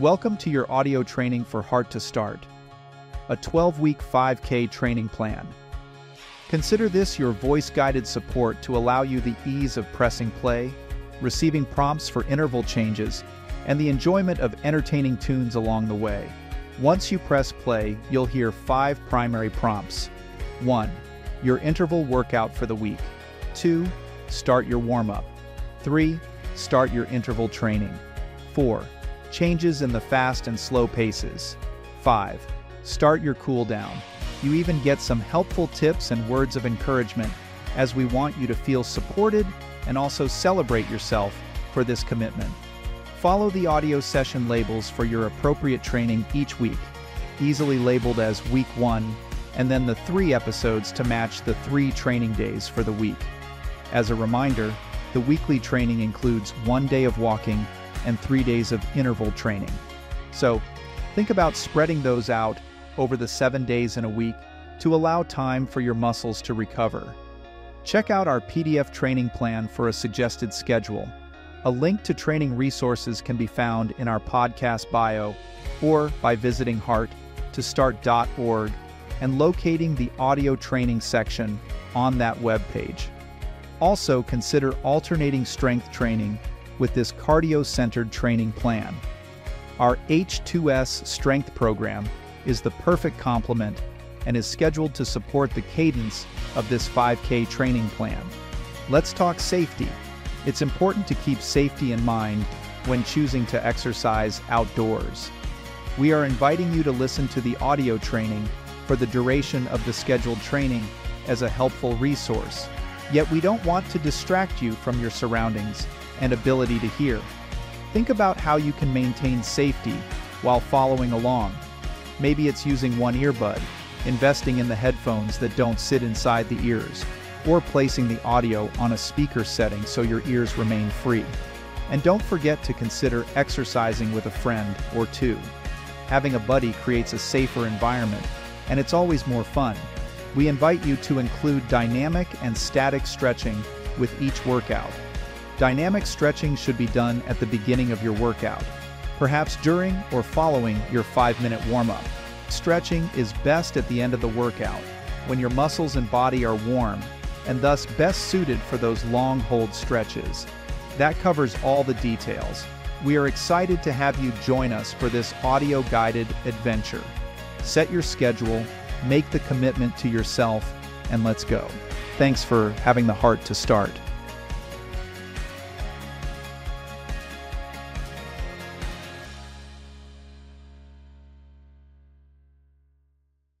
Welcome to your audio training for Heart to Start, a 12-week 5K training plan. Consider this your voice-guided support to allow you the ease of pressing play, receiving prompts for interval changes, and the enjoyment of entertaining tunes along the way. Once you press play, you'll hear five primary prompts. 1. Your interval workout for the week. 2. Start your warm-up. 3. Start your interval training. 4. Changes in the fast and slow paces. 5. Start your cool down. You even get some helpful tips and words of encouragement as we want you to feel supported and also celebrate yourself for this commitment. Follow the audio session labels for your appropriate training each week, easily labeled as Week 1, and then the three episodes to match the three training days for the week. As a reminder, the weekly training includes one day of walking and three days of interval training. So, think about spreading those out over the seven days in a week to allow time for your muscles to recover. Check out our PDF training plan for a suggested schedule. A link to training resources can be found in our podcast bio or by visiting heart2start.org and locating the audio training section on that webpage. Also, consider alternating strength training with this cardio-centered training plan. Our H2S strength program is the perfect complement and is scheduled to support the cadence of this 5K training plan. Let's talk safety. It's important to keep safety in mind when choosing to exercise outdoors. We are inviting you to listen to the audio training for the duration of the scheduled training as a helpful resource. Yet we don't want to distract you from your surroundings and ability to hear. Think about how you can maintain safety while following along. Maybe it's using one earbud, investing in the headphones that don't sit inside the ears, or placing the audio on a speaker setting so your ears remain free. And don't forget to consider exercising with a friend or two. Having a buddy creates a safer environment, and it's always more fun. We invite you to include dynamic and static stretching with each workout. Dynamic stretching should be done at the beginning of your workout, perhaps during or following your 5-minute warm-up. Stretching is best at the end of the workout, when your muscles and body are warm, and thus best suited for those long hold stretches. That covers all the details. We are excited to have you join us for this audio-guided adventure. Set your schedule, make the commitment to yourself, and let's go. Thanks for having the heart to start.